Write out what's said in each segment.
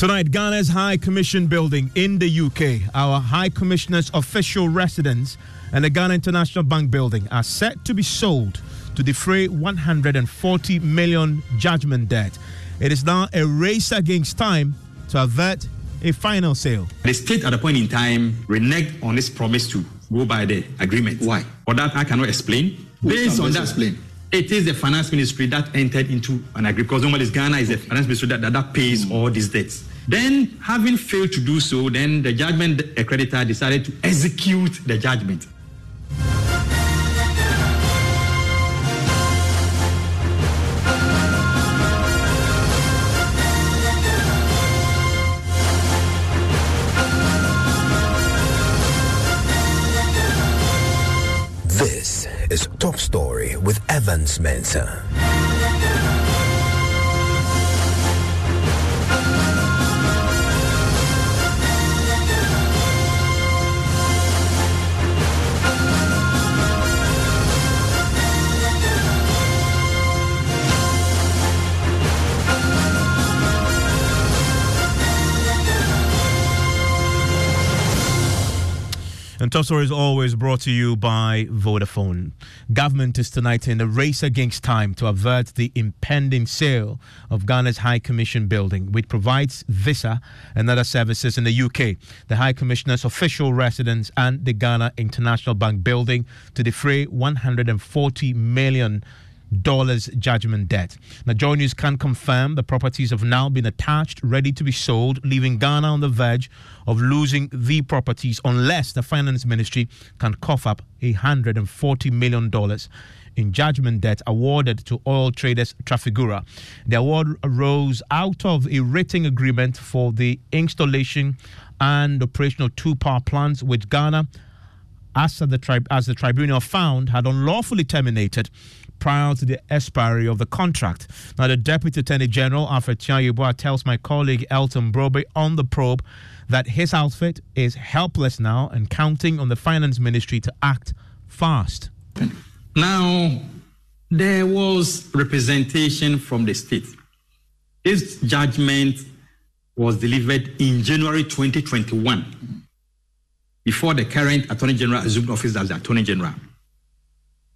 Tonight, Ghana's High Commission building in the UK, our High Commissioner's official residence, and the Ghana International Bank building are set to be sold to defray 140 million judgment debt. It is now a race against time to avert a final sale. The state at a point in time reneged on its promise to go by the agreement. Why? For that I cannot explain. Based on that, explain. it is the finance ministry that entered into an agreement because normally Ghana is the finance ministry that, that, that pays mm. all these debts. Then, having failed to do so, then the judgment accreditor decided to execute the judgment. This is Top Story with Evans Mensah. Top Story is always brought to you by Vodafone. Government is tonight in a race against time to avert the impending sale of Ghana's High Commission building, which provides visa and other services in the UK, the High Commissioner's official residence, and the Ghana International Bank building to defray 140 million judgment debt. Now, Joy News can confirm the properties have now been attached, ready to be sold, leaving Ghana on the verge of losing the properties unless the finance ministry can cough up $140 million in judgment debt awarded to oil traders Trafigura. The award arose out of a rating agreement for the installation and operation of two power plants, which Ghana, as the, tri- as the tribunal found, had unlawfully terminated prior to the expiry of the contract. Now, the Deputy Attorney General, Alfred Tuah-Yeboah, tells my colleague Elton Brobbey on the probe that his outfit is helpless now and counting on the Finance Ministry to act fast. Now, there was representation from the state. This judgment was delivered in January 2021 before the current Attorney General assumed office as the Attorney General.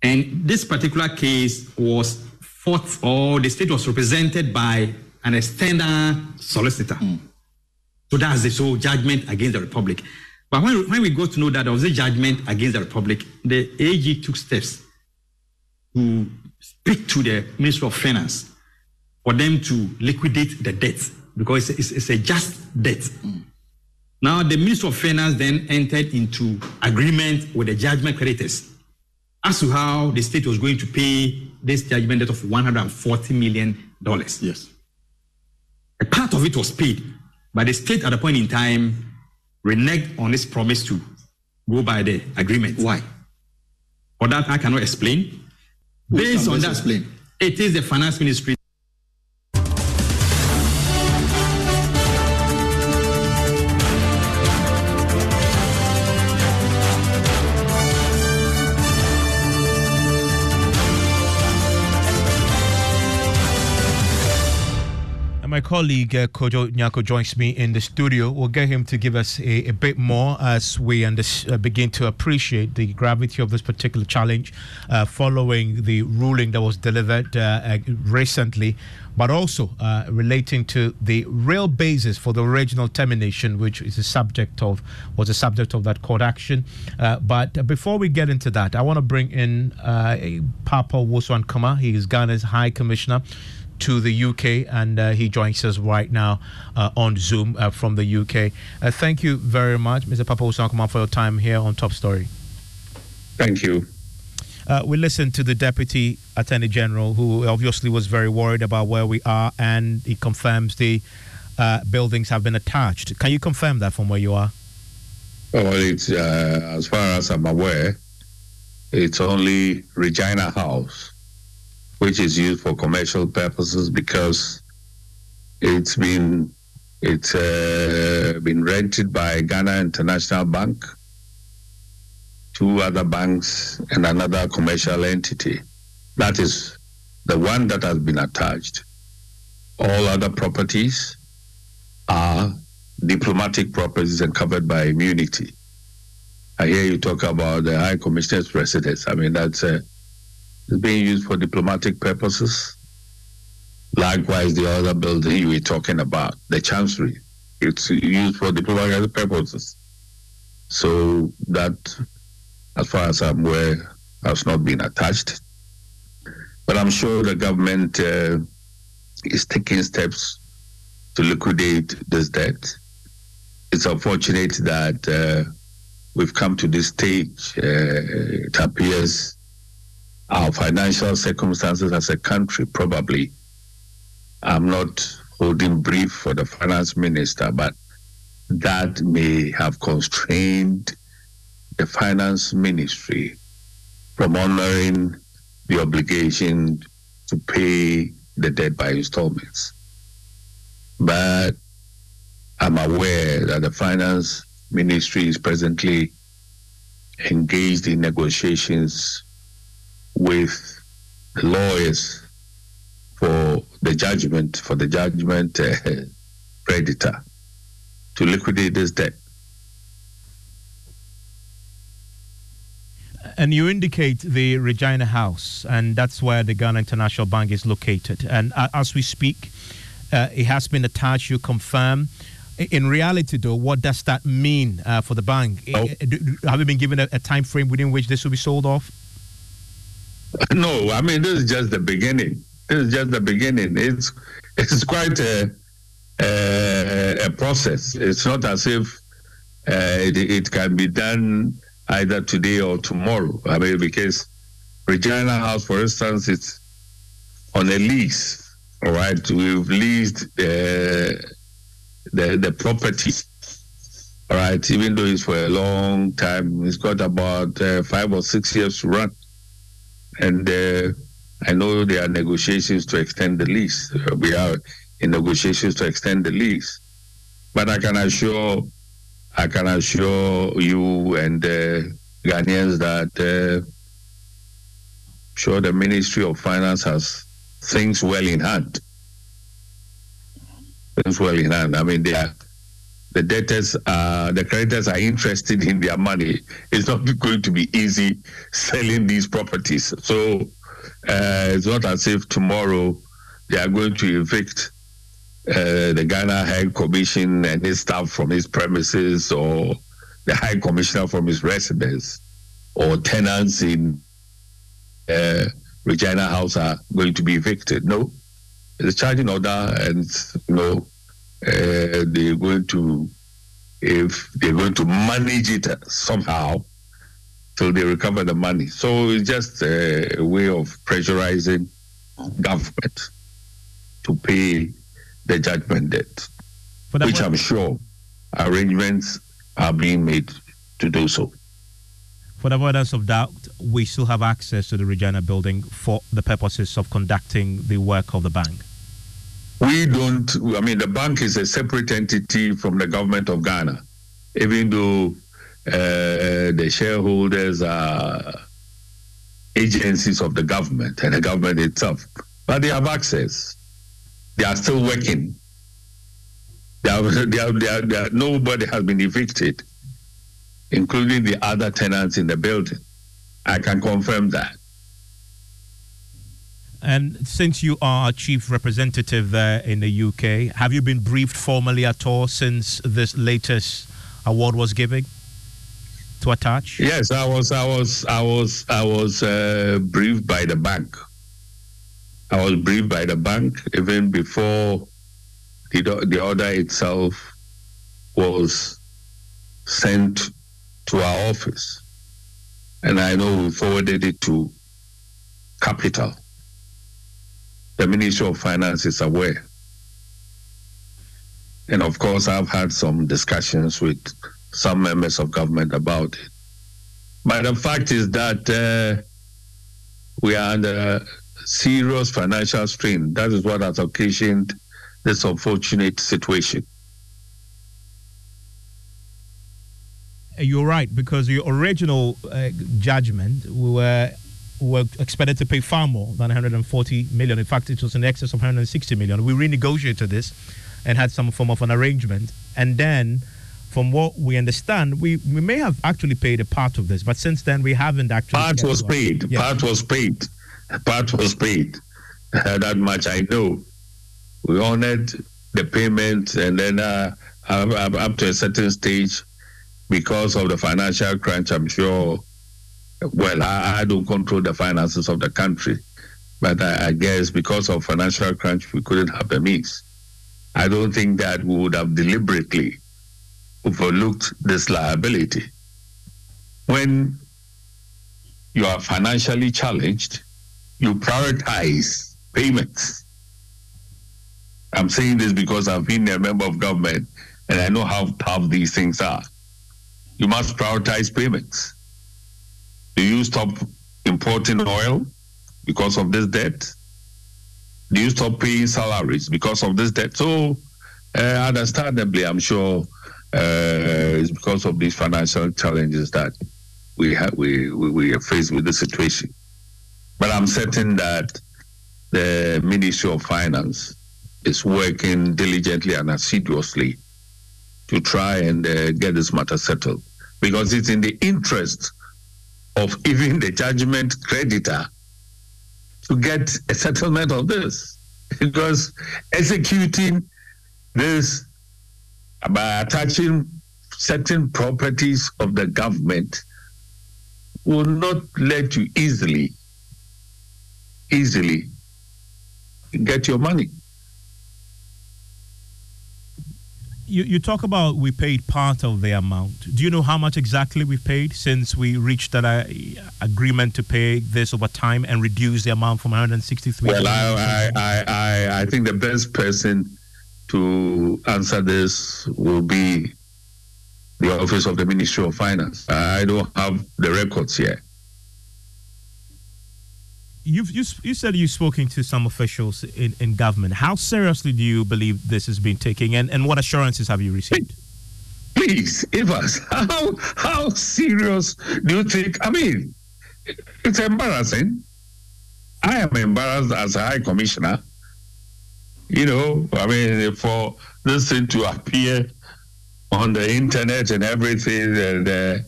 And this particular case was fought, or the state was represented by an external solicitor. Mm. So that's the so judgment against the Republic. But when, when we got to know that there was a judgment against the Republic, the AG took steps to speak to the Minister of Finance for them to liquidate the debt because it's, it's, it's a just debt. Mm. Now, the Minister of Finance then entered into agreement with the judgment creditors as to how the state was going to pay this judgment debt of 140 million dollars. Yes. A part of it was paid, but the state at a point in time reneged on its promise to go by the agreement. Why? For that I cannot explain. Based on that, explain. it is the finance ministry my colleague uh, Kojo Nyako joins me in the studio. We'll get him to give us a, a bit more as we under, uh, begin to appreciate the gravity of this particular challenge uh, following the ruling that was delivered uh, uh, recently, but also uh, relating to the real basis for the original termination, which is a subject of was a subject of that court action. but before we get into that, I want to bring in Papa Owusu-Ankomah. He is Ghana's High Commissioner to the UK, and uh, he joins us right now uh, on Zoom uh, from the UK. Uh, thank you very much, Mr. Papa Owusu-Ankomah, for your time here on Top Story. Thank you. Uh, we listened to the Deputy Attorney General, who obviously was very worried about where we are, and he confirms the uh, buildings have been attached. Can you confirm that from where you are? Well, it's as far as I'm aware, it's only Regina House which is used for commercial purposes because it's been it's uh, been rented by Ghana International Bank, two other banks, and another commercial entity. That is the one that has been attached. All other properties are diplomatic properties and covered by immunity. I hear you talk about the High Commissioner's residence. I mean, that's uh, being used for diplomatic purposes. Likewise, the other building you were talking about, the Chancery, it's used for diplomatic purposes. So that, as far as I'm aware, has not been attached. But I'm sure the government uh, is taking steps to liquidate this debt. It's unfortunate that uh, we've come to this stage. Uh, it appears our financial circumstances as a country probably. I'm not holding brief for the finance minister, but that may have constrained the finance ministry from honoring the obligation to pay the debt by installments. But I'm aware that the finance ministry is presently engaged in negotiations with the lawyers for the judgment, for the judgment uh, creditor to liquidate this debt. And you indicate the Regina House, and that's where the Ghana International Bank is located. And uh, as we speak, uh, it has been attached. You confirm. In reality, though, what does that mean uh, for the bank? Oh. Have you been given a, a, time frame within which this will be sold off? No, I mean this is just the beginning. This is just the beginning. It's it's quite a a, a process. It's not as if uh, it, it can be done either today or tomorrow. I mean, because Regina House, for instance, it's on a lease. All right, we've leased uh, the the property. All right, even though it's for a long time, it's got about uh, five or six years to run, and uh, I know there are negotiations to extend the lease. We are in negotiations to extend the lease, but I can assure I can assure you and uh, Ghanaians that uh, sure the Ministry of Finance has things well in hand. Things well in hand. I mean, they are, the debtors, the creditors are interested in their money. It's not going to be easy selling these properties. So uh, it's not as if tomorrow they are going to evict uh, the Ghana High Commission and his staff from his premises or the High Commissioner from his residence or tenants in uh, Regina House are going to be evicted. No, a charging order and, you know, uh, they're going to, if they're going to manage it somehow till they recover the money. So it's just a way of pressurizing government to pay the judgment debt, which I'm sure arrangements are being made to do so. For the avoidance of doubt, we still have access to the Regina building for the purposes of conducting the work of the bank. We don't, I mean, the bank is a separate entity from the government of Ghana, even though uh, the shareholders are agencies of the government and the government itself, but they have access they are still working. They are, they are, they are, they are, nobody has been evicted, including the other tenants in the building. I can confirm that. And since you are chief representative there in the UK, have you been briefed formally at all since this latest award was given to attach? Yes, I was, I was, I was, I was uh, briefed by the bank. I was briefed by the bank even before the, the order itself was sent to our office. And I know we forwarded it to Capital. The Ministry of Finance is aware. And of course, I've had some discussions with some members of government about it. But the fact is that uh, we are under serious financial strain. That is what has occasioned this unfortunate situation. You're right because your original uh, judgment we were were expected to pay far more than 140 million. In fact, it was in excess of 160 million. We renegotiated this, and had some form of an arrangement. And then, from what we understand, we, we may have actually paid a part of this, but since then we haven't actually. Part was paid. Yes. Part was paid. Part was paid. that much I know. We honored the payment, and then uh, up to a certain stage, because of the financial crunch, I'm sure. Well, I, I don't control the finances of the country, but I, I, guess because of financial crunch, we couldn't have the means. I don't think that we would have deliberately overlooked this liability. When you are financially challenged, you prioritize payments. I'm saying this because I've been a member of government and I know how tough these things are. You must prioritize payments. Do you stop importing oil because of this debt? Do you stop paying salaries because of this debt? So, uh, understandably, I'm sure uh, it's because of these financial challenges that we we, we, we are faced with the situation. But I'm certain that the Ministry of Finance is working diligently and assiduously to try and uh, get this matter settled because it's in the interest of even the judgment creditor to get a settlement of this. Because executing this by attaching certain properties of the government will not let you easily easily get your money you, you talk about we paid part of the amount. Do you know how much exactly we paid since we reached that uh, agreement to pay this over time and reduce the amount from 163? Well, I, I, I, I think the best person to answer this will be the Office of the Ministry of Finance. I don't have the records yet you've you, you said you've spoken to some officials in, in government. How seriously do you believe this has been taken, and, and what assurances have you received? Please, Evans, how how serious do you think? I mean, it's embarrassing. I am embarrassed as a high commissioner. You know, I mean, for this thing to appear on the internet and everything, and uh,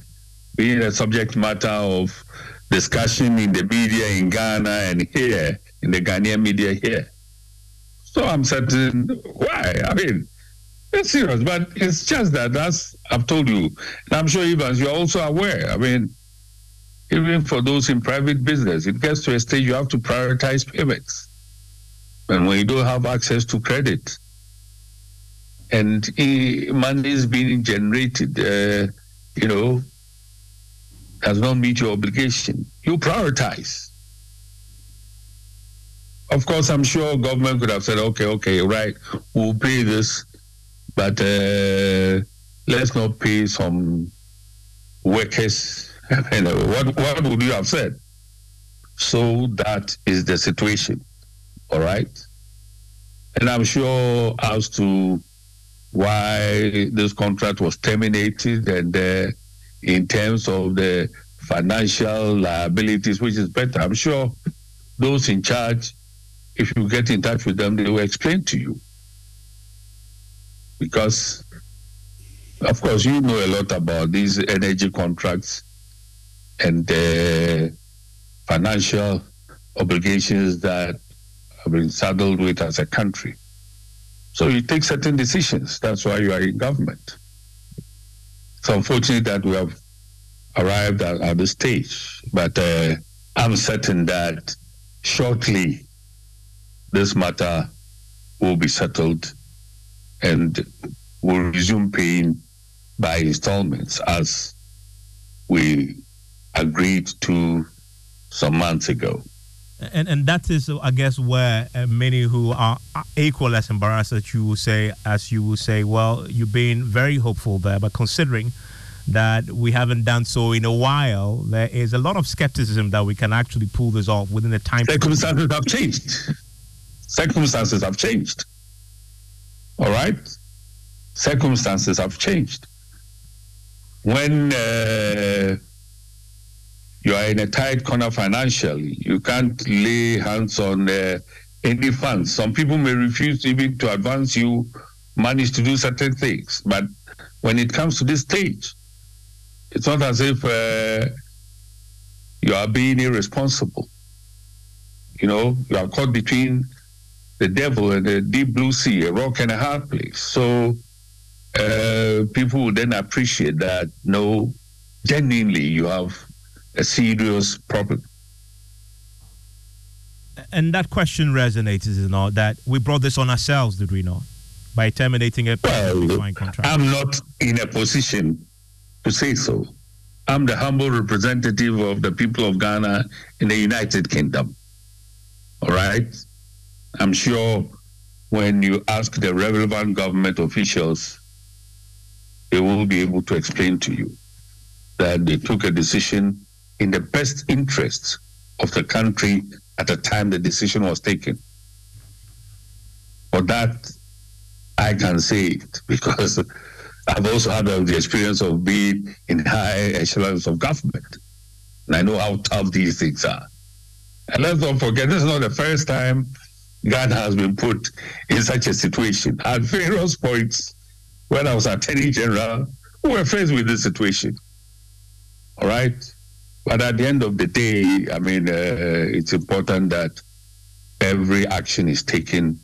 being a subject matter of discussion in the media in Ghana and here, in the Ghanaian media here. So I'm certain why. I mean, it's serious, but it's just that, as I've told you, and I'm sure Evans, you're also aware. I mean, even for those in private business, it gets to a stage you have to prioritize payments. And when you don't have access to credit, and money is being generated, uh, you know, does not meet your obligation, you prioritize. Of course, I'm sure government could have said, okay, okay, right, we'll pay this, but uh, let's not pay some workers. you know, what, what would you have said? So that is the situation, all right? And I'm sure as to why this contract was terminated and uh, in terms of the financial liabilities, which is better. I'm sure those in charge, if you get in touch with them, they will explain to you. Because, of course, you know a lot about these energy contracts and the financial obligations that have been saddled with as a country. So you take certain decisions. That's why you are in government. It's unfortunate that we have arrived at, at the stage, but uh, I'm certain that shortly this matter will be settled and will resume paying by installments as we agreed to some months ago. And and that is, I guess, where uh, many who are equal as embarrassed as you will say, as you will say, well, you've been very hopeful there, but considering that we haven't done so in a while, there is a lot of skepticism that we can actually pull this off within the time. Circumstances have changed. Circumstances have changed. All right? Circumstances have changed. When uh, you are in a tight corner financially. You can't lay hands on uh, any funds. Some people may refuse even to advance you manage to do certain things. But when it comes to this stage, it's not as if uh, you are being irresponsible. You know, you are caught between the devil and the deep blue sea, a rock and a hard place. So uh, people will then appreciate that, no, genuinely, you have a serious problem. And that question resonates, is it not? That we brought this on ourselves, did we not? By terminating a well, contract. I'm not in a position to say so. I'm the humble representative of the people of Ghana in the United Kingdom. All right? I'm sure when you ask the relevant government officials, they will be able to explain to you that they took a decision in the best interests of the country at the time the decision was taken. For that, I can say it because I've also had the experience of being in high echelons of government. And I know how tough these things are. And let's not forget, this is not the first time Ghana has been put in such a situation. At various points, when I was Attorney General, we were faced with this situation. All right? But at the end of the day, I mean, uh, it's important that every action is taken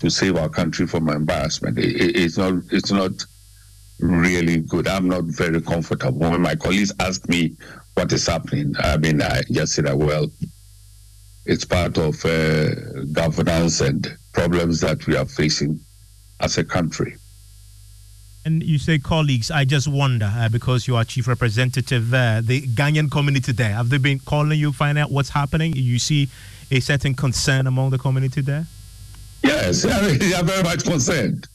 to save our country from embarrassment. It, it, it's not. It's not really good. I'm not very comfortable when my colleagues ask me what is happening. I mean, I just say that well, it's part of uh, governance and problems that we are facing as a country. And you say colleagues, I just wonder uh, because you are chief representative there, the Ghanaian community there, have they been calling you, find out what's happening? You see a certain concern among the community there? Yes, I mean, they are very much concerned.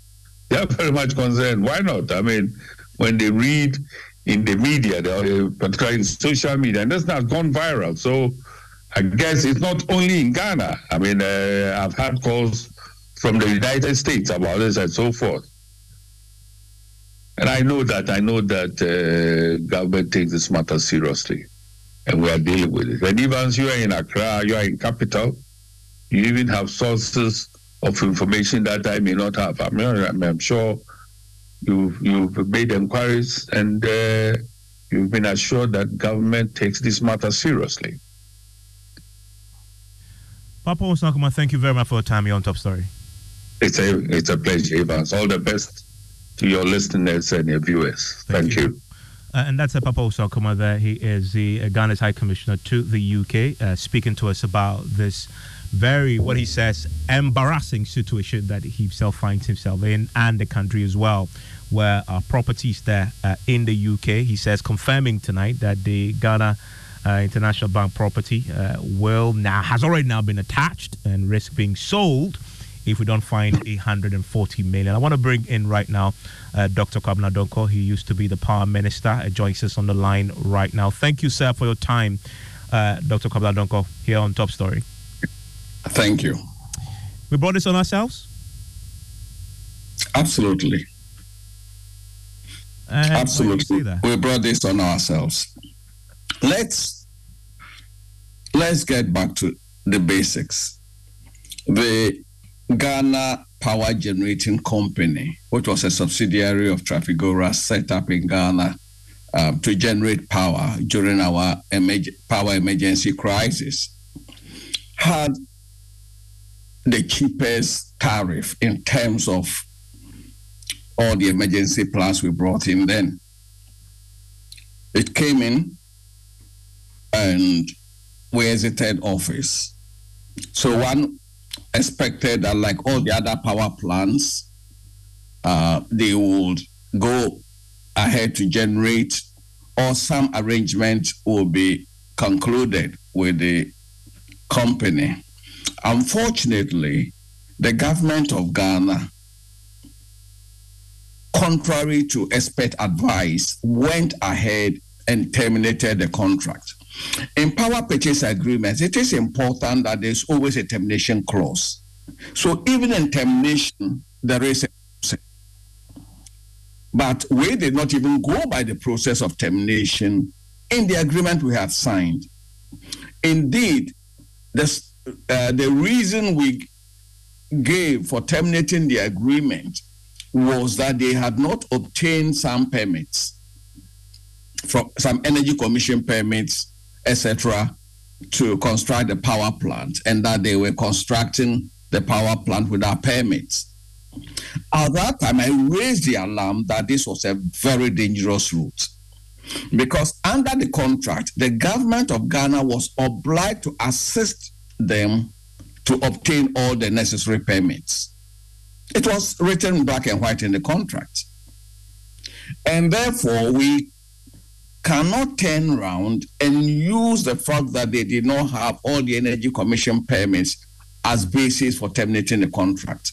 They are very much concerned. Why not? I mean, when they read in the media, particularly in social media, and this has gone viral. So I guess it's not only in Ghana. I mean, uh, I've had calls from the United States about this and so forth. And I know that I know that uh, government takes this matter seriously, and we are dealing with it. And even you are in Accra, you are in capital, you even have sources of information that I may not have. I mean, I'm sure you've you've made inquiries and uh, you've been assured that government takes this matter seriously. Papa Owusu-Ankomah, thank you very much for your time here on Top Story. It's a it's a pleasure, Evans. All the best to your listeners and your viewers. Thank, Thank you. you. Uh, and that's a Papa Owusu-Ankomah there. He is the uh, Ghana's High Commissioner to the UK, uh, speaking to us about this very, what he says, embarrassing situation that he himself finds himself in and the country as well, where our properties there uh, in the UK, he says, confirming tonight that the Ghana uh, International Bank property uh, will now, has already now been attached and risk being sold if we don't find 140 million. I want to bring in right now uh, Dr. Kwabena Donkor. He used to be the power minister. Uh, joins us on the line right now. Thank you, sir, for your time, uh, Dr. Kwabena Donkor, here on Top Story. Thank you. We brought this on ourselves? Absolutely. Absolutely. We brought this on ourselves. Let's let's get back to the basics. The Ghana Power Generating Company, which was a subsidiary of Trafigura set up in Ghana um, to generate power during our emerg- power emergency crisis, had the cheapest tariff in terms of all the emergency plans we brought in then. It came in and we exited office. So one expected that, like all the other power plants, uh, they would go ahead to generate, or some arrangement will be concluded with the company. Unfortunately, the government of Ghana, contrary to expert advice, went ahead and terminated the contract. In power purchase agreements, it is important that there's always a termination clause. So even in termination, there is a process. But we did not even go by the process of termination in the agreement we had signed. Indeed, this, uh, the reason we gave for terminating the agreement was that they had not obtained some permits from some energy commission permits, etc., to construct the power plant, and that they were constructing the power plant without permits. At that time, I raised the alarm that this was a very dangerous route because under the contract, the government of Ghana was obliged to assist them to obtain all the necessary permits. It was written black and white in the contract. And therefore, we cannot turn around and use the fact that they did not have all the Energy Commission permits as basis for terminating the contract.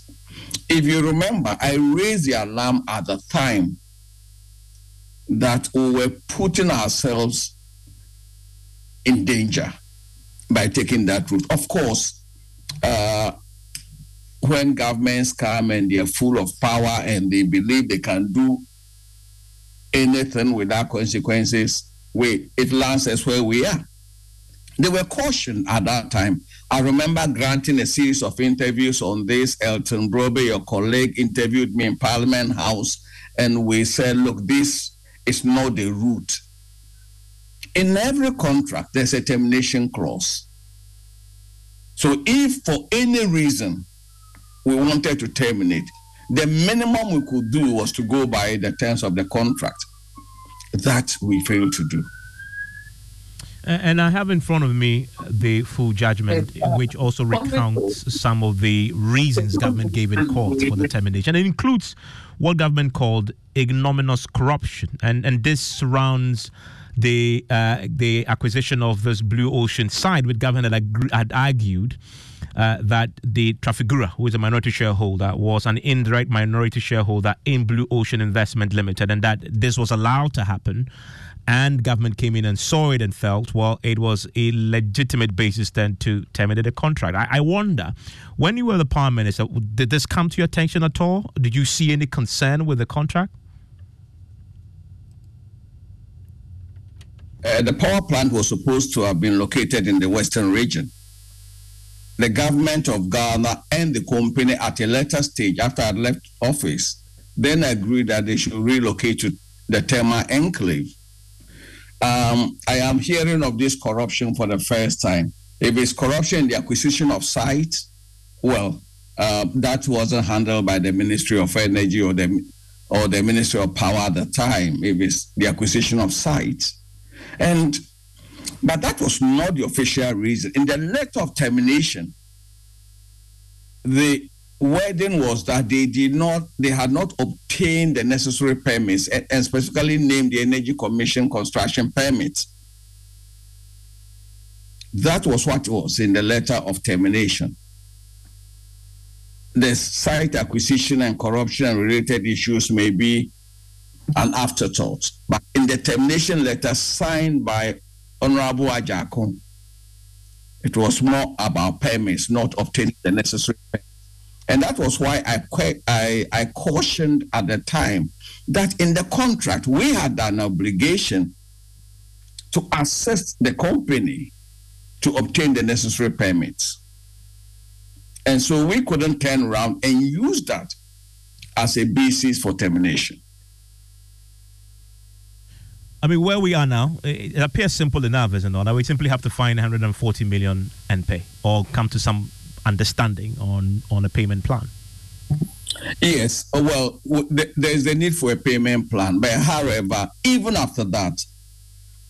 If you remember, I raised the alarm at the time that we were putting ourselves in danger by taking that route. Of course, uh, when governments come and they're full of power and they believe they can do anything without consequences, we it lands us where we are. They were cautioned at that time. I remember granting a series of interviews on this. Elton Brobbey, your colleague, interviewed me in Parliament House, and we said, look, this is not the route. In every contract, there's a termination clause. So if for any reason we wanted to terminate, the minimum we could do was to go by the terms of the contract. That we failed to do. And I have in front of me the full judgment, which also recounts some of the reasons government gave in court for the termination. It includes what government called ignominious corruption, and and this surrounds the uh, the acquisition of this blue ocean side, which government had, had argued. Uh, that the Trafigura, who is a minority shareholder, was an indirect minority shareholder in Blue Ocean Investment Limited, and that this was allowed to happen and government came in and saw it and felt, well, it was a legitimate basis then to terminate the contract. I, I, wonder, when you were the Prime Minister, did this come to your attention at all? Did you see any concern with the contract? Uh, the power plant was supposed to have been located in the western region. The government of Ghana and the company at a later stage, after I left office, then agreed that they should relocate to the Tema enclave um, I am hearing of this corruption for the first time. If it's corruption in the acquisition of sites, well, uh, that wasn't handled by the Ministry of Energy or the or the Ministry of Power at the time. If it's the acquisition of sites, and but that was not the official reason. In the letter of termination, the wording was that they did not, they had not obtained the necessary permits and, and specifically named the Energy Commission construction permits. That was what was in the letter of termination. The site acquisition and corruption and related issues may be an afterthought, but in the termination letter signed by Honorable Agyarko, it was more about permits, not obtaining the necessary permits. And that was why I, I, I cautioned at the time that in the contract we had an obligation to assist the company to obtain the necessary permits. And so we couldn't turn around and use that as a basis for termination. I mean, where we are now, it appears simple enough, isn't it? We simply have to find 140 million and pay, or come to some understanding on on a payment plan? Yes, uh, well, there is a need for a payment plan, but however, even after that,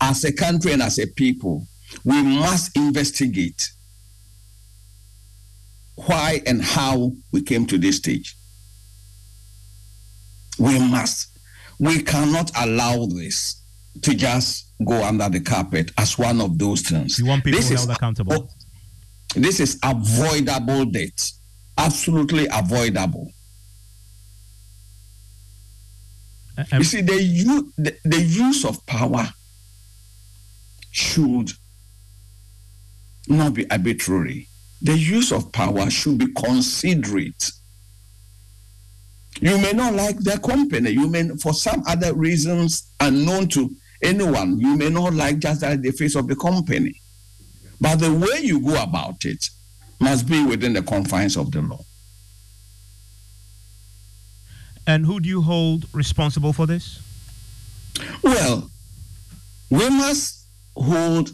as a country and as a people, we must investigate why and how we came to this stage. We must. We cannot allow this to just go under the carpet as one of those things. You want people this held accountable. Oh, this is avoidable debt, absolutely avoidable. You see, the, use, the, the use of power should not be arbitrary. The use of power should be considerate. You may not like their company. You may, for some other reasons unknown to anyone, you may not like just that the face of the company. But the way you go about it must be within the confines of the law. And who do you hold responsible for this? Well, we must hold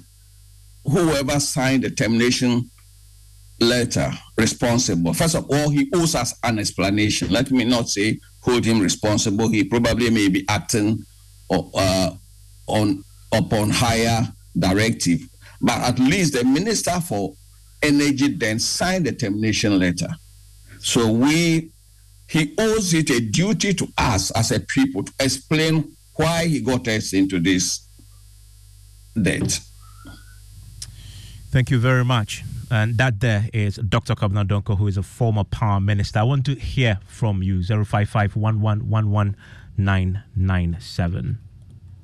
whoever signed the termination letter responsible. First of all, he owes us an explanation. Let me not say hold him responsible. He probably may be acting uh, on upon higher directive, but at least the minister for energy then signed the termination letter. So we he owes it a duty to us as a people to explain why he got us into this debt. Thank you very much. And that there is Dr. Kwabena Donkor, who is a former power minister. I want to hear from you 055 1111 997.